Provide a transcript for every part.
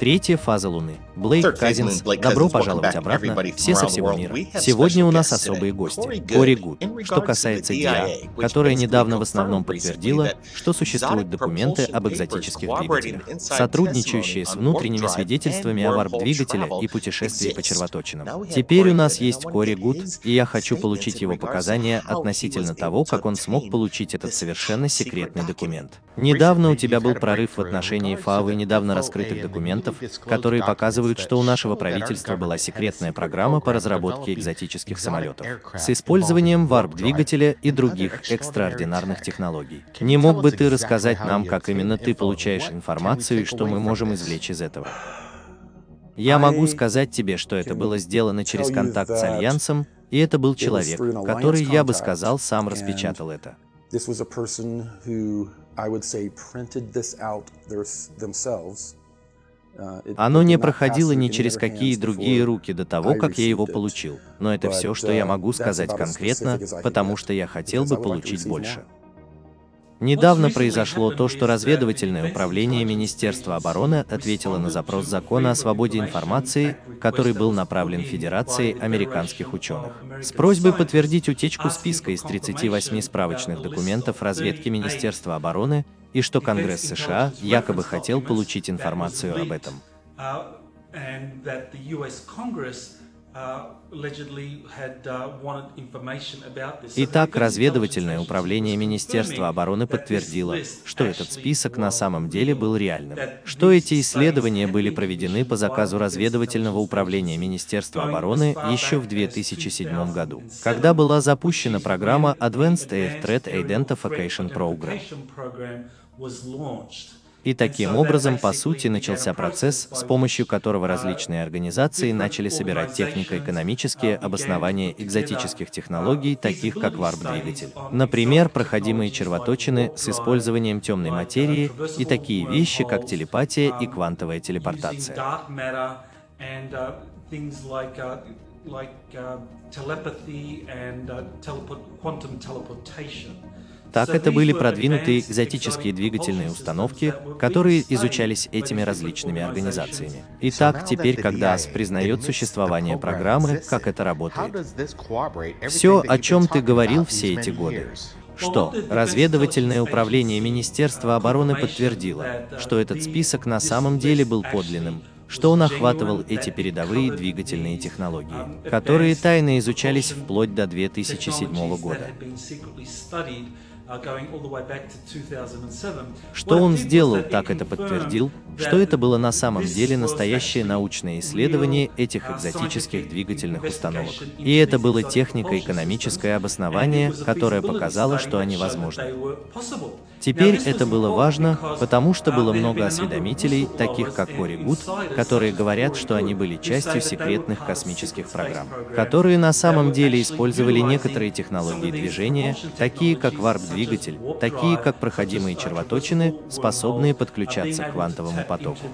Третья фаза Луны. Блейк Казинс, добро пожаловать обратно, все со всего мира. Сегодня у нас особые гости. Кори Гуд. Что касается DIA, которая недавно в основном подтвердила, что существуют документы об экзотических двигателях, сотрудничающие с внутренними свидетельствами о варп-двигателе и путешествии по червоточинам. Теперь у нас есть Кори Гуд, и я хочу получить его показания относительно того, как он смог получить этот совершенно секретный документ. Недавно у тебя был прорыв в отношении ФАВы недавно раскрытых документов, которые показывают, что у нашего правительства была секретная программа по разработке экзотических самолетов с использованием варп-двигателя и других экстраординарных технологий. Не мог бы ты рассказать нам, как именно ты получаешь информацию и что мы можем извлечь из этого? Я могу сказать тебе, что это было сделано через контакт с Альянсом, и это был человек, который, я бы сказал, сам распечатал это. Оно не проходило ни через какие другие руки до того, как я его получил. Но это все, что я могу сказать конкретно, потому что я хотел бы получить больше. Недавно произошло то, что разведывательное управление Министерства обороны ответило на запрос закона о свободе информации, который был направлен Федерации американских ученых, с просьбой подтвердить утечку списка из 38 справочных документов разведки Министерства обороны и что Конгресс США якобы хотел получить информацию об этом. Итак, разведывательное управление Министерства обороны подтвердило, что этот список на самом деле был реальным, что эти исследования были проведены по заказу разведывательного управления Министерства обороны еще в 2007 году, когда была запущена программа Advanced Air Threat Identification Program. И таким образом, по сути, начался процесс, с помощью которого различные организации начали собирать технико-экономические обоснования экзотических технологий, таких как варп-двигатель. Например, проходимые червоточины с использованием темной материи и такие вещи, как телепатия и квантовая телепортация. like uh, telepathy and uh, teleport quantum teleportation. Так, это были продвинутые экзотические двигательные установки, которые изучались этими различными организациями. Итак, теперь, когда АС признает существование программы, как это работает? Все, о чем ты говорил все эти годы. Что? Разведывательное управление Министерства обороны подтвердило, что этот список на самом деле был подлинным, что он охватывал эти передовые двигательные технологии, которые тайно изучались вплоть до 2007 года. Что он сделал, так это подтвердил, что это было на самом деле настоящее научное исследование этих экзотических двигательных установок. И это было технико-экономическое обоснование, которое показало, что они возможны. Теперь это было важно, потому что было много осведомителей, таких как Кори Гуд, которые говорят, что они были частью секретных космических программ, которые на самом деле использовали некоторые технологии движения, такие как варп-двигатель, такие как проходимые червоточины, способные подключаться к квантовому потоку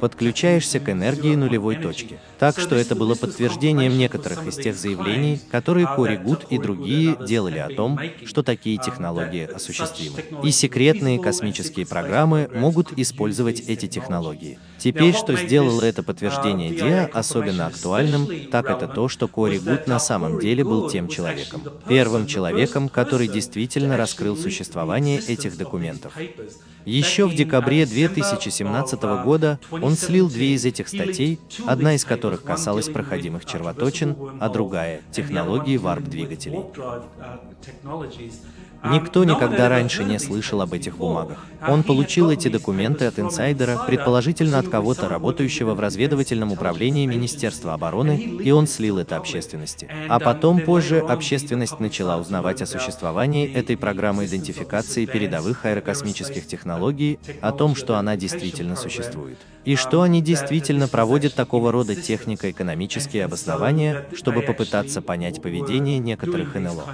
подключаешься к энергии нулевой точки. Так что это было подтверждением некоторых из тех заявлений, которые Кори Гуд и другие делали о том, что такие технологии осуществимы. И секретные космические программы могут использовать эти технологии. Теперь, что сделало это подтверждение Диа особенно актуальным, так это то, что Кори Гуд на самом деле был тем человеком, первым человеком, который действительно раскрыл существование этих документов. Еще в декабре 2017 года он слил две из этих статей, одна из которых касалась проходимых червоточин, а другая — технологии варп-двигателей. Никто никогда раньше не слышал об этих бумагах. Он получил эти документы от инсайдера, предположительно от кого-то, работающего в разведывательном управлении Министерства обороны, и он слил это общественности. А потом, позже, общественность начала узнавать о существовании этой программы идентификации передовых аэрокосмических технологий, о том, что она действительно существует. И что они действительно проводят такого рода технико-экономические обоснования, чтобы попытаться понять поведение некоторых НЛО.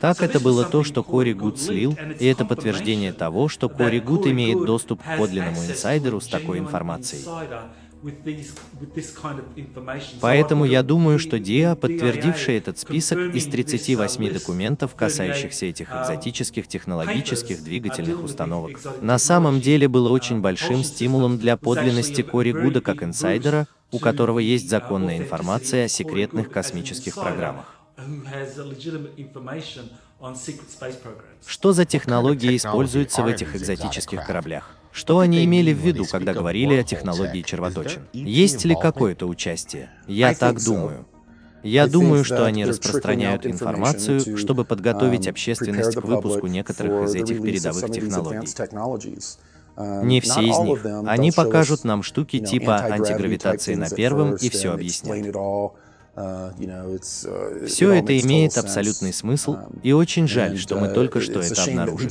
Так это было то, что Кори Гуд слил, и это подтверждение того, что Кори Гуд имеет доступ к подлинному инсайдеру с такой информацией. Поэтому я думаю, что DIA, подтвердившая этот список из 38 документов, касающихся этих uh, экзотических технологических двигательных установок, на самом деле было очень большим стимулом для подлинности Кори Гуда как инсайдера, у которого есть законная информация о секретных космических программах. Что за технологии используются в этих экзотических кораблях? Что они имели в виду, когда говорили о технологии червоточин? Есть ли какое-то участие? Я так думаю. Я думаю, что они распространяют информацию, чтобы подготовить общественность к выпуску некоторых из этих передовых технологий. Не все из них. Они покажут нам штуки типа антигравитации на первом и все объяснят. Uh, uh, Все это имеет абсолютный смысл, um, и очень жаль, что мы uh, только что это обнаружили.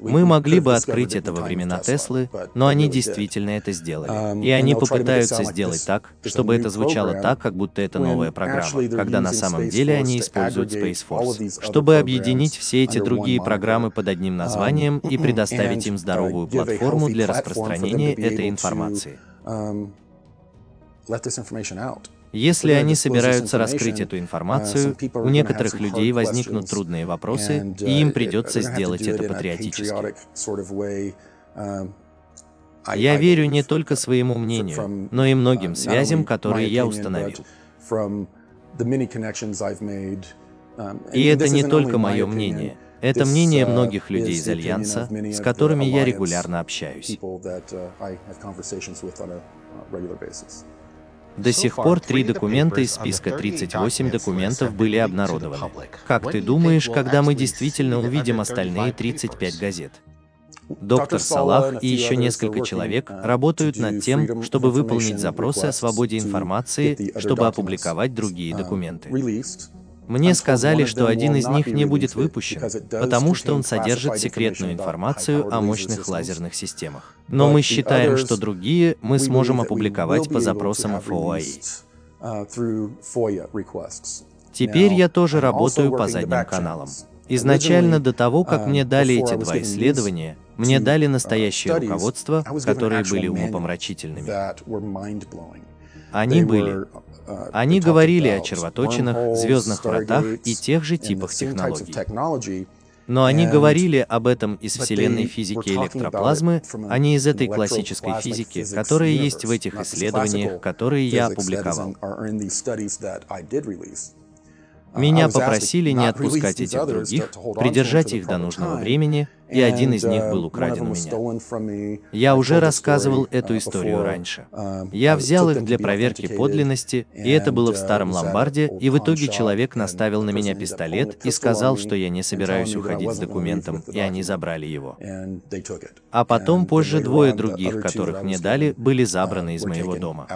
Мы могли бы открыть это во времена Теслы, но они действительно это сделали. Um, и они попытаются сделать так, чтобы это звучало так, как будто это новая программа, когда на самом деле они используют Space Force, чтобы объединить все эти другие программы под одним um, названием и предоставить им здоровую платформу для распространения этой информации. Если они собираются раскрыть эту информацию, у некоторых людей возникнут трудные вопросы, и им придется сделать это патриотически. Я верю не только своему мнению, но и многим связям, которые я установил. И это не только мое мнение. Это мнение многих людей из Альянса, с которыми я регулярно общаюсь. До сих пор три документа из списка 38 документов были обнародованы. Как ты думаешь, когда мы действительно увидим остальные 35 газет? Доктор Салах и еще несколько человек работают над тем, чтобы выполнить запросы о свободе информации, чтобы опубликовать другие документы. Мне сказали, что один из них не будет выпущен, потому что он содержит секретную информацию о мощных лазерных системах. Но мы считаем, что другие мы сможем опубликовать по запросам FOIA. Теперь я тоже работаю по задним каналам. Изначально до того, как мне дали эти два исследования, мне дали настоящее руководство, которые были умопомрачительными. Они были они говорили о червоточинах, звездных вратах и тех же типах технологий. Но они говорили об этом из вселенной физики электроплазмы, а не из этой классической физики, которая есть в этих исследованиях, которые я опубликовал. Меня попросили не отпускать этих других, придержать их до нужного времени, и один из них был украден у меня. Я уже рассказывал эту историю раньше. Я взял их для проверки подлинности, и это было в старом ломбарде, и в итоге человек наставил на меня пистолет и сказал, что я не собираюсь уходить с документом, и они забрали его. А потом позже двое других, которых мне дали, были забраны из моего дома.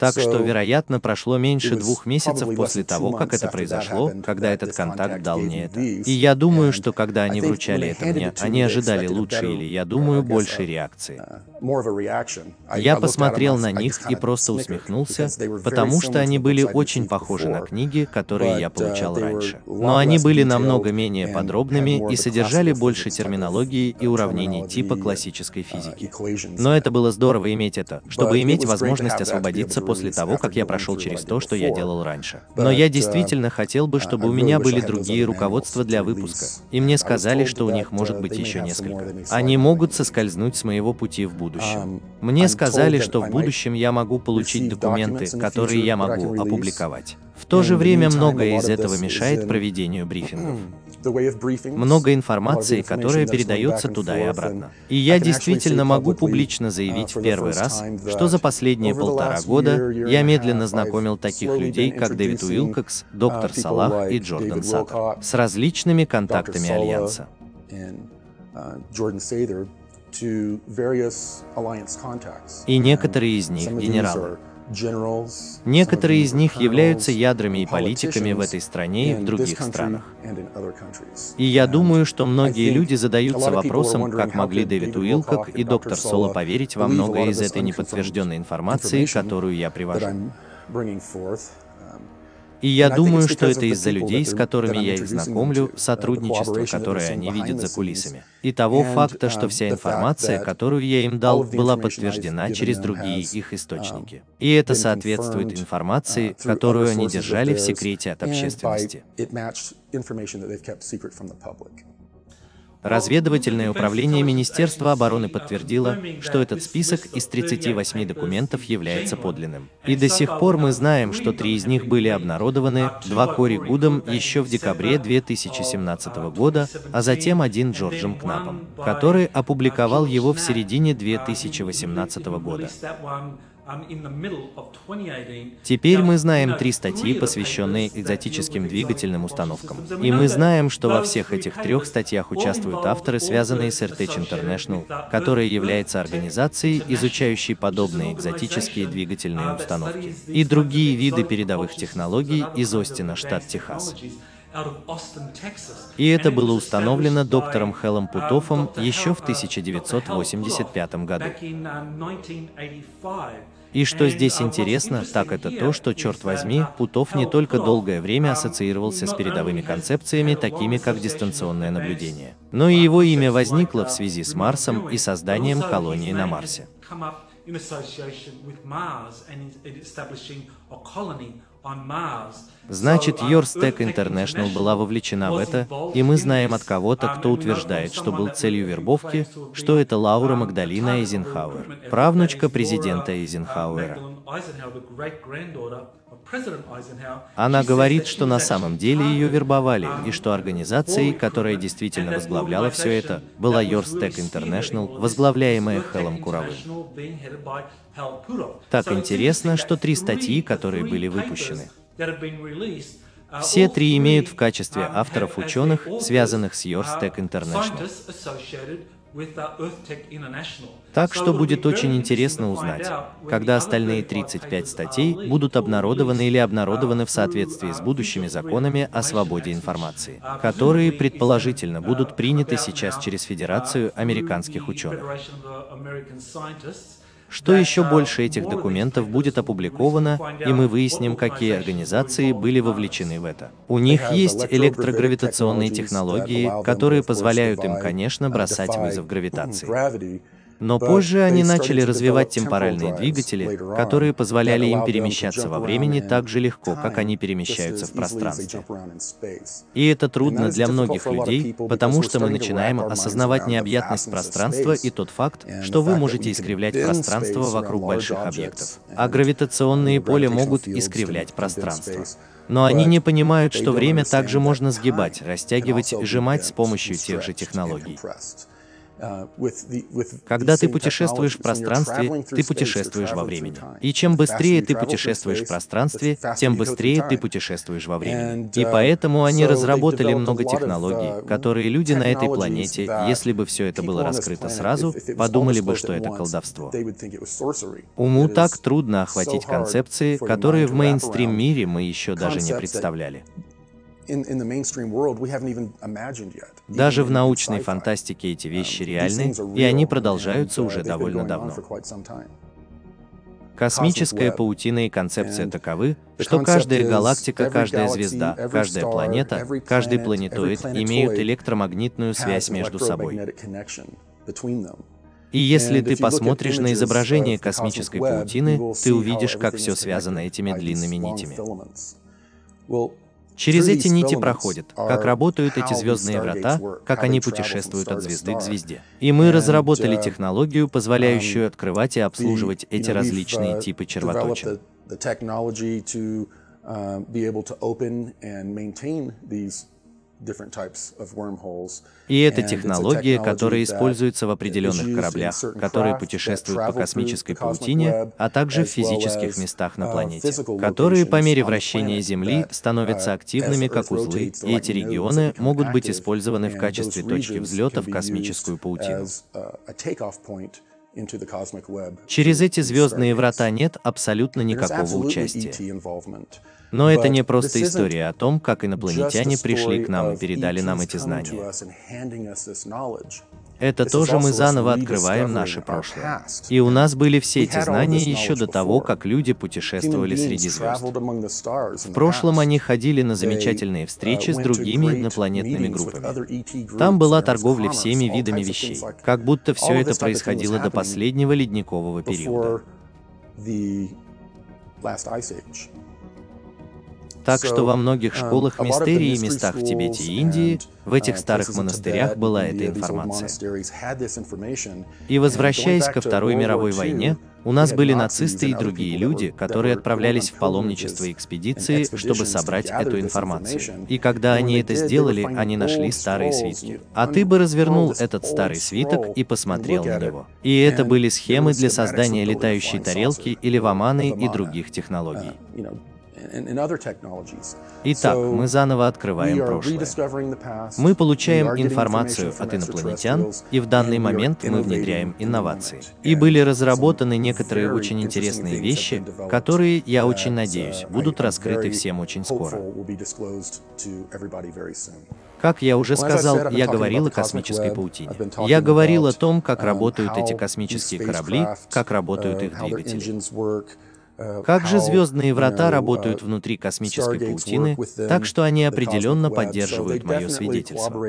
Так что, вероятно, прошло меньше двух месяцев после того, как это произошло, когда этот контакт дал мне это. И я думаю, что когда они вручали это мне, они ожидали лучшей или, я думаю, большей реакции. Uh, я посмотрел на них и просто усмехнулся, потому что они были очень похожи на книги, которые я получал uh, раньше. Но они были намного менее подробными и содержали больше терминологии и уравнений типа классической uh, физики. Но это было здорово иметь это, чтобы иметь возможность освободиться после того, как я прошел через то, что я делал раньше. Но я действительно хотел бы, чтобы у меня были другие руководства для выпуска. И мне сказали, что у них может быть еще несколько. Они могут соскользнуть с моего пути в будущем. Мне сказали, что в будущем я могу получить документы, которые я могу опубликовать. В то же время многое из этого мешает проведению брифингов. Много информации, которая передается туда и обратно. И я действительно могу публично заявить в первый раз, что за последние полтора года я медленно знакомил таких людей, как Дэвид Уилкокс, доктор Салах и Джордан Саттер, с различными контактами Альянса. И некоторые из них генералы. Некоторые из них являются ядрами и политиками в этой стране и в других странах. И я думаю, что многие люди задаются вопросом, как могли Дэвид Уилкок и доктор Соло поверить во многое из этой неподтвержденной информации, которую я привожу. И я думаю, что это из-за людей, с которыми я их знакомлю, сотрудничество, которое они видят за кулисами. И того факта, что вся информация, которую я им дал, была подтверждена через другие их источники. И это соответствует информации, которую они держали в секрете от общественности. Разведывательное управление Министерства обороны подтвердило, что этот список из 38 документов является подлинным. И до сих пор мы знаем, что три из них были обнародованы, два Кори Гудом еще в декабре 2017 года, а затем один Джорджем Кнапом, который опубликовал его в середине 2018 года. Теперь мы знаем три статьи, посвященные экзотическим двигательным установкам. И мы знаем, что во всех этих трех статьях участвуют авторы, связанные с RTH International, которая является организацией, изучающей подобные экзотические двигательные установки и другие виды передовых технологий из Остина, штат Техас. И это было установлено доктором Хеллом Путофом еще в 1985 году. И что здесь интересно, так это то, что, черт возьми, Путов не только долгое время ассоциировался с передовыми концепциями, такими как дистанционное наблюдение, но и его имя возникло в связи с Марсом и созданием колонии на Марсе. Значит, Yourstack International была вовлечена в это, и мы знаем от кого-то, кто утверждает, что был целью вербовки, что это Лаура Магдалина Эйзенхауэр, правнучка президента Эйзенхауэра. Она говорит, что на самом деле ее вербовали, и что организацией, которая действительно возглавляла все это, была Yourstack International, возглавляемая Хелом Куравым. Так интересно, что три статьи, которые были выпущены, все три имеют в качестве авторов ученых, связанных с Yourstack International. Так что будет очень интересно узнать, когда остальные 35 статей будут обнародованы или обнародованы в соответствии с будущими законами о свободе информации, которые, предположительно, будут приняты сейчас через Федерацию американских ученых. Что еще больше этих документов будет опубликовано, и мы выясним, какие организации были вовлечены в это. У них есть электрогравитационные технологии, которые позволяют им, конечно, бросать вызов гравитации. Но позже они начали развивать темпоральные двигатели, которые позволяли им перемещаться во времени так же легко, как они перемещаются в пространстве. И это трудно для многих людей, потому что мы начинаем осознавать необъятность пространства и тот факт, что вы можете искривлять пространство вокруг больших объектов. А гравитационные поля могут искривлять пространство. Но они не понимают, что время также можно сгибать, растягивать, сжимать с помощью тех же технологий. Uh, Когда ты путешествуешь в пространстве, ты путешествуешь во времени. И чем быстрее ты путешествуешь в пространстве, тем быстрее ты путешествуешь во времени. И поэтому они разработали много технологий, uh, которые люди на этой планете, если бы все это было раскрыто сразу, подумали бы, что это колдовство. Уму так трудно охватить концепции, которые в мейнстрим-мире мы еще даже не представляли. Даже в научной фантастике эти um, вещи реальны, и они продолжаются uh, уже довольно давно. Космическая паутина и концепция таковы, что каждая галактика, каждая звезда, каждая планета, каждый планетоид имеют электромагнитную связь между собой. И если ты посмотришь на изображение космической паутины, ты увидишь, как все связано этими длинными нитями. Через эти нити проходят, как работают эти звездные врата, как они путешествуют от звезды к звезде. И мы разработали uh, технологию, позволяющую um, открывать и обслуживать эти различные uh, типы червоточин. И это технология, которая используется в определенных кораблях, которые путешествуют по космической паутине, а также в физических местах на планете, которые по мере вращения Земли становятся активными как узлы, и эти регионы могут быть использованы в качестве точки взлета в космическую паутину. Через эти звездные врата нет абсолютно никакого участия. Но это не просто история о том, как инопланетяне пришли к нам и передали нам эти знания. Это тоже мы заново открываем наше прошлое. И у нас были все эти знания еще до того, как люди путешествовали среди звезд. В прошлом они ходили на замечательные встречи с другими инопланетными группами. Там была торговля всеми видами вещей, как будто все это происходило до последнего ледникового периода. Так что во многих um, школах мистерии и местах в Тибете и Индии, в этих uh, старых монастырях была эта информация. И возвращаясь ко Второй мировой войне, у нас были нацисты и другие люди, которые отправлялись в паломничество и экспедиции, чтобы собрать эту информацию. И когда они это сделали, они нашли старые свитки. А ты бы развернул этот старый свиток и посмотрел на него. И это были схемы для создания летающей тарелки или ваманы и других технологий. Итак, мы заново открываем прошлое. Мы получаем информацию от инопланетян, и в данный момент мы внедряем инновации. И были разработаны некоторые очень интересные вещи, которые, я очень надеюсь, uh, будут раскрыты всем очень скоро. Как я уже сказал, я говорил о космической паутине. Я говорил о том, как um, работают эти космические корабли, как работают uh, их двигатели. Как же звездные врата работают внутри космической паутины, так что они определенно поддерживают мое свидетельство.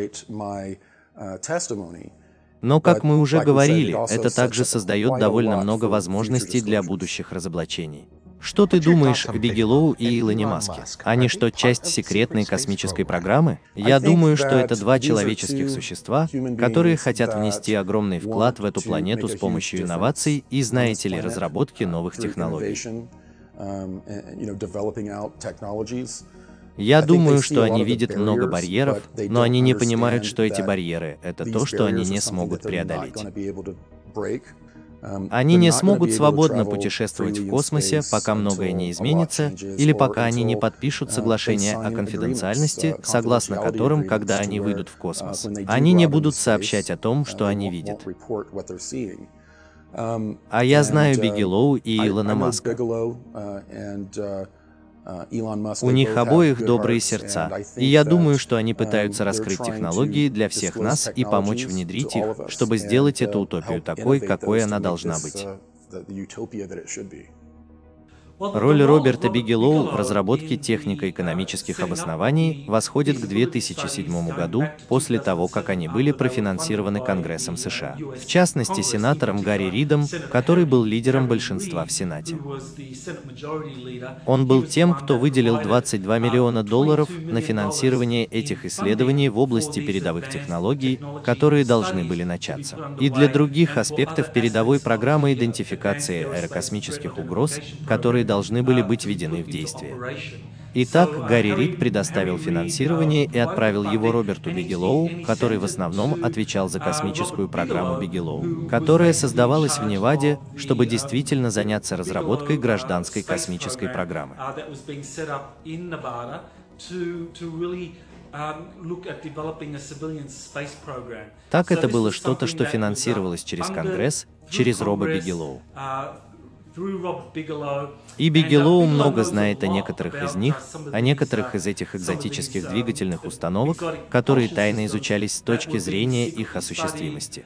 Но, как мы уже говорили, это также создает довольно много возможностей для будущих разоблачений. Что ты думаешь о Бигелоу и Илоне Маске? Они что, часть секретной космической программы? Я думаю, что это два человеческих существа, которые хотят внести огромный вклад в эту планету с помощью инноваций и, знаете ли, разработки новых технологий. Um, Я думаю, что они видят много барьеров, но они не понимают, что эти барьеры — это то, что они не смогут преодолеть. Они не смогут свободно путешествовать в космосе, пока многое не изменится, или пока они не подпишут соглашение о конфиденциальности, согласно которым, когда они выйдут в космос, они не будут сообщать о том, что они видят. А я знаю Бигелоу и Илона Маска. Uh, У них обоих добрые сердца, и я думаю, что они um, пытаются раскрыть технологии для всех нас и помочь внедрить их, чтобы сделать эту uh, утопию такой, какой она должна быть. Uh, Роль Роберта Бигелоу в разработке технико-экономических обоснований восходит к 2007 году, после того, как они были профинансированы Конгрессом США. В частности, сенатором Гарри Ридом, который был лидером большинства в Сенате. Он был тем, кто выделил 22 миллиона долларов на финансирование этих исследований в области передовых технологий, которые должны были начаться. И для других аспектов передовой программы идентификации аэрокосмических угроз, которые должны были быть введены в действие. Итак, Гарри Рид предоставил финансирование и отправил его Роберту Бигелоу, который в основном отвечал за космическую программу Бигелоу, которая создавалась в Неваде, чтобы действительно заняться разработкой гражданской космической программы. Так это было что-то, что финансировалось через Конгресс, через Роба Бигелоу. И Бигелоу много знает о некоторых из них, о некоторых из этих экзотических двигательных установок, которые тайно изучались с точки зрения их осуществимости.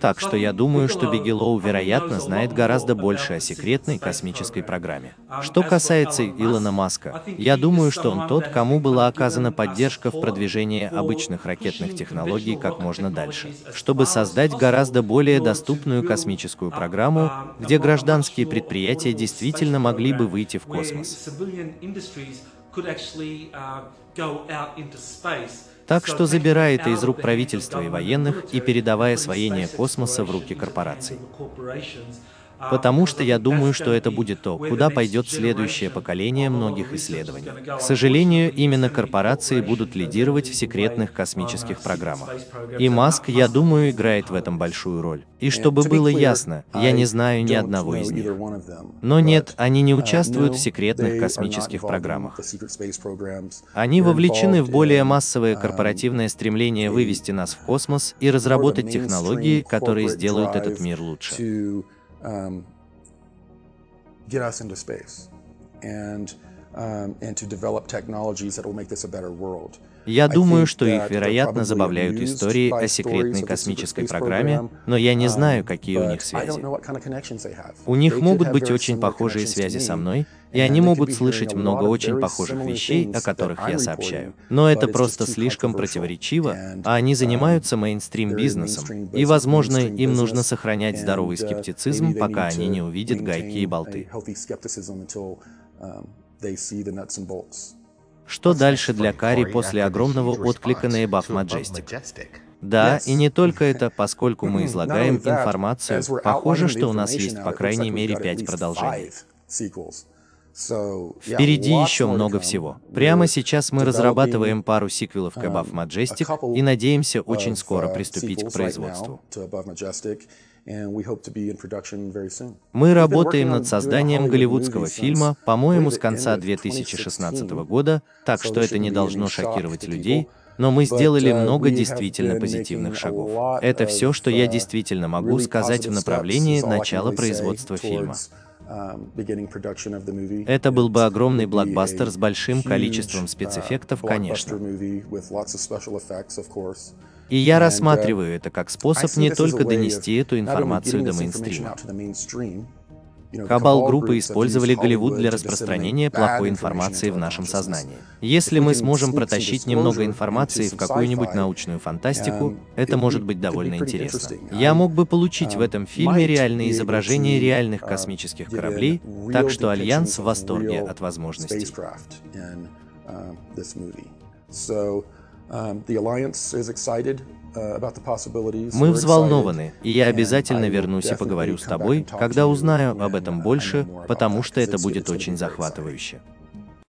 Так что я думаю, что Бигелоу, вероятно, знает гораздо больше о секретной космической программе. Что касается Илона Маска, я думаю, что он тот, кому была оказана поддержка в продвижении обычных ракетных технологий как можно дальше, чтобы создать гораздо более доступную космическую программу, где гражданские предприятия действительно могли бы выйти в космос. Так что забирая это из рук правительства и военных и передавая освоение космоса в руки корпораций. Потому что я думаю, что это будет то, куда пойдет следующее поколение многих исследований. К сожалению, именно корпорации будут лидировать в секретных космических программах. И Маск, я думаю, играет в этом большую роль. И чтобы было ясно, я не знаю ни одного из них. Но нет, они не участвуют в секретных космических программах. Они вовлечены в более массовое корпоративное стремление вывести нас в космос и разработать технологии, которые сделают этот мир лучше um, get us into space. And, um. Я думаю, что их, вероятно, забавляют истории о секретной космической программе, но я не знаю, какие у них связи. У них могут быть очень похожие связи со мной, и они могут слышать много очень похожих вещей, о которых я сообщаю. Но это просто слишком противоречиво, а они занимаются мейнстрим-бизнесом, и, возможно, им нужно сохранять здоровый скептицизм, пока они не увидят гайки и болты. Что дальше для Кари после огромного отклика на Ebuff Majestic? Да, и не только это, поскольку мы излагаем информацию, похоже, что у нас есть по крайней мере пять продолжений. Впереди еще много всего. Прямо сейчас мы разрабатываем пару сиквелов к Above Majestic и надеемся очень скоро приступить к производству. Мы работаем над созданием голливудского фильма, по-моему, с конца 2016 года, так что это не должно шокировать людей, но мы сделали много действительно позитивных шагов. Это все, что я действительно могу сказать в направлении начала производства фильма. Um, Это был бы огромный блокбастер с большим количеством uh, спецэффектов, конечно. И я рассматриваю это как способ не только донести эту информацию до мейнстрима. Кабал группы использовали Голливуд для распространения плохой информации в нашем сознании. Если мы сможем протащить немного информации в какую-нибудь научную фантастику, это может быть довольно интересно. Я мог бы получить в этом фильме реальные изображения реальных космических кораблей, так что Альянс в восторге от возможностей. Uh, Мы взволнованы, и я обязательно вернусь и поговорю с тобой, когда узнаю об этом больше, потому что это будет очень захватывающе.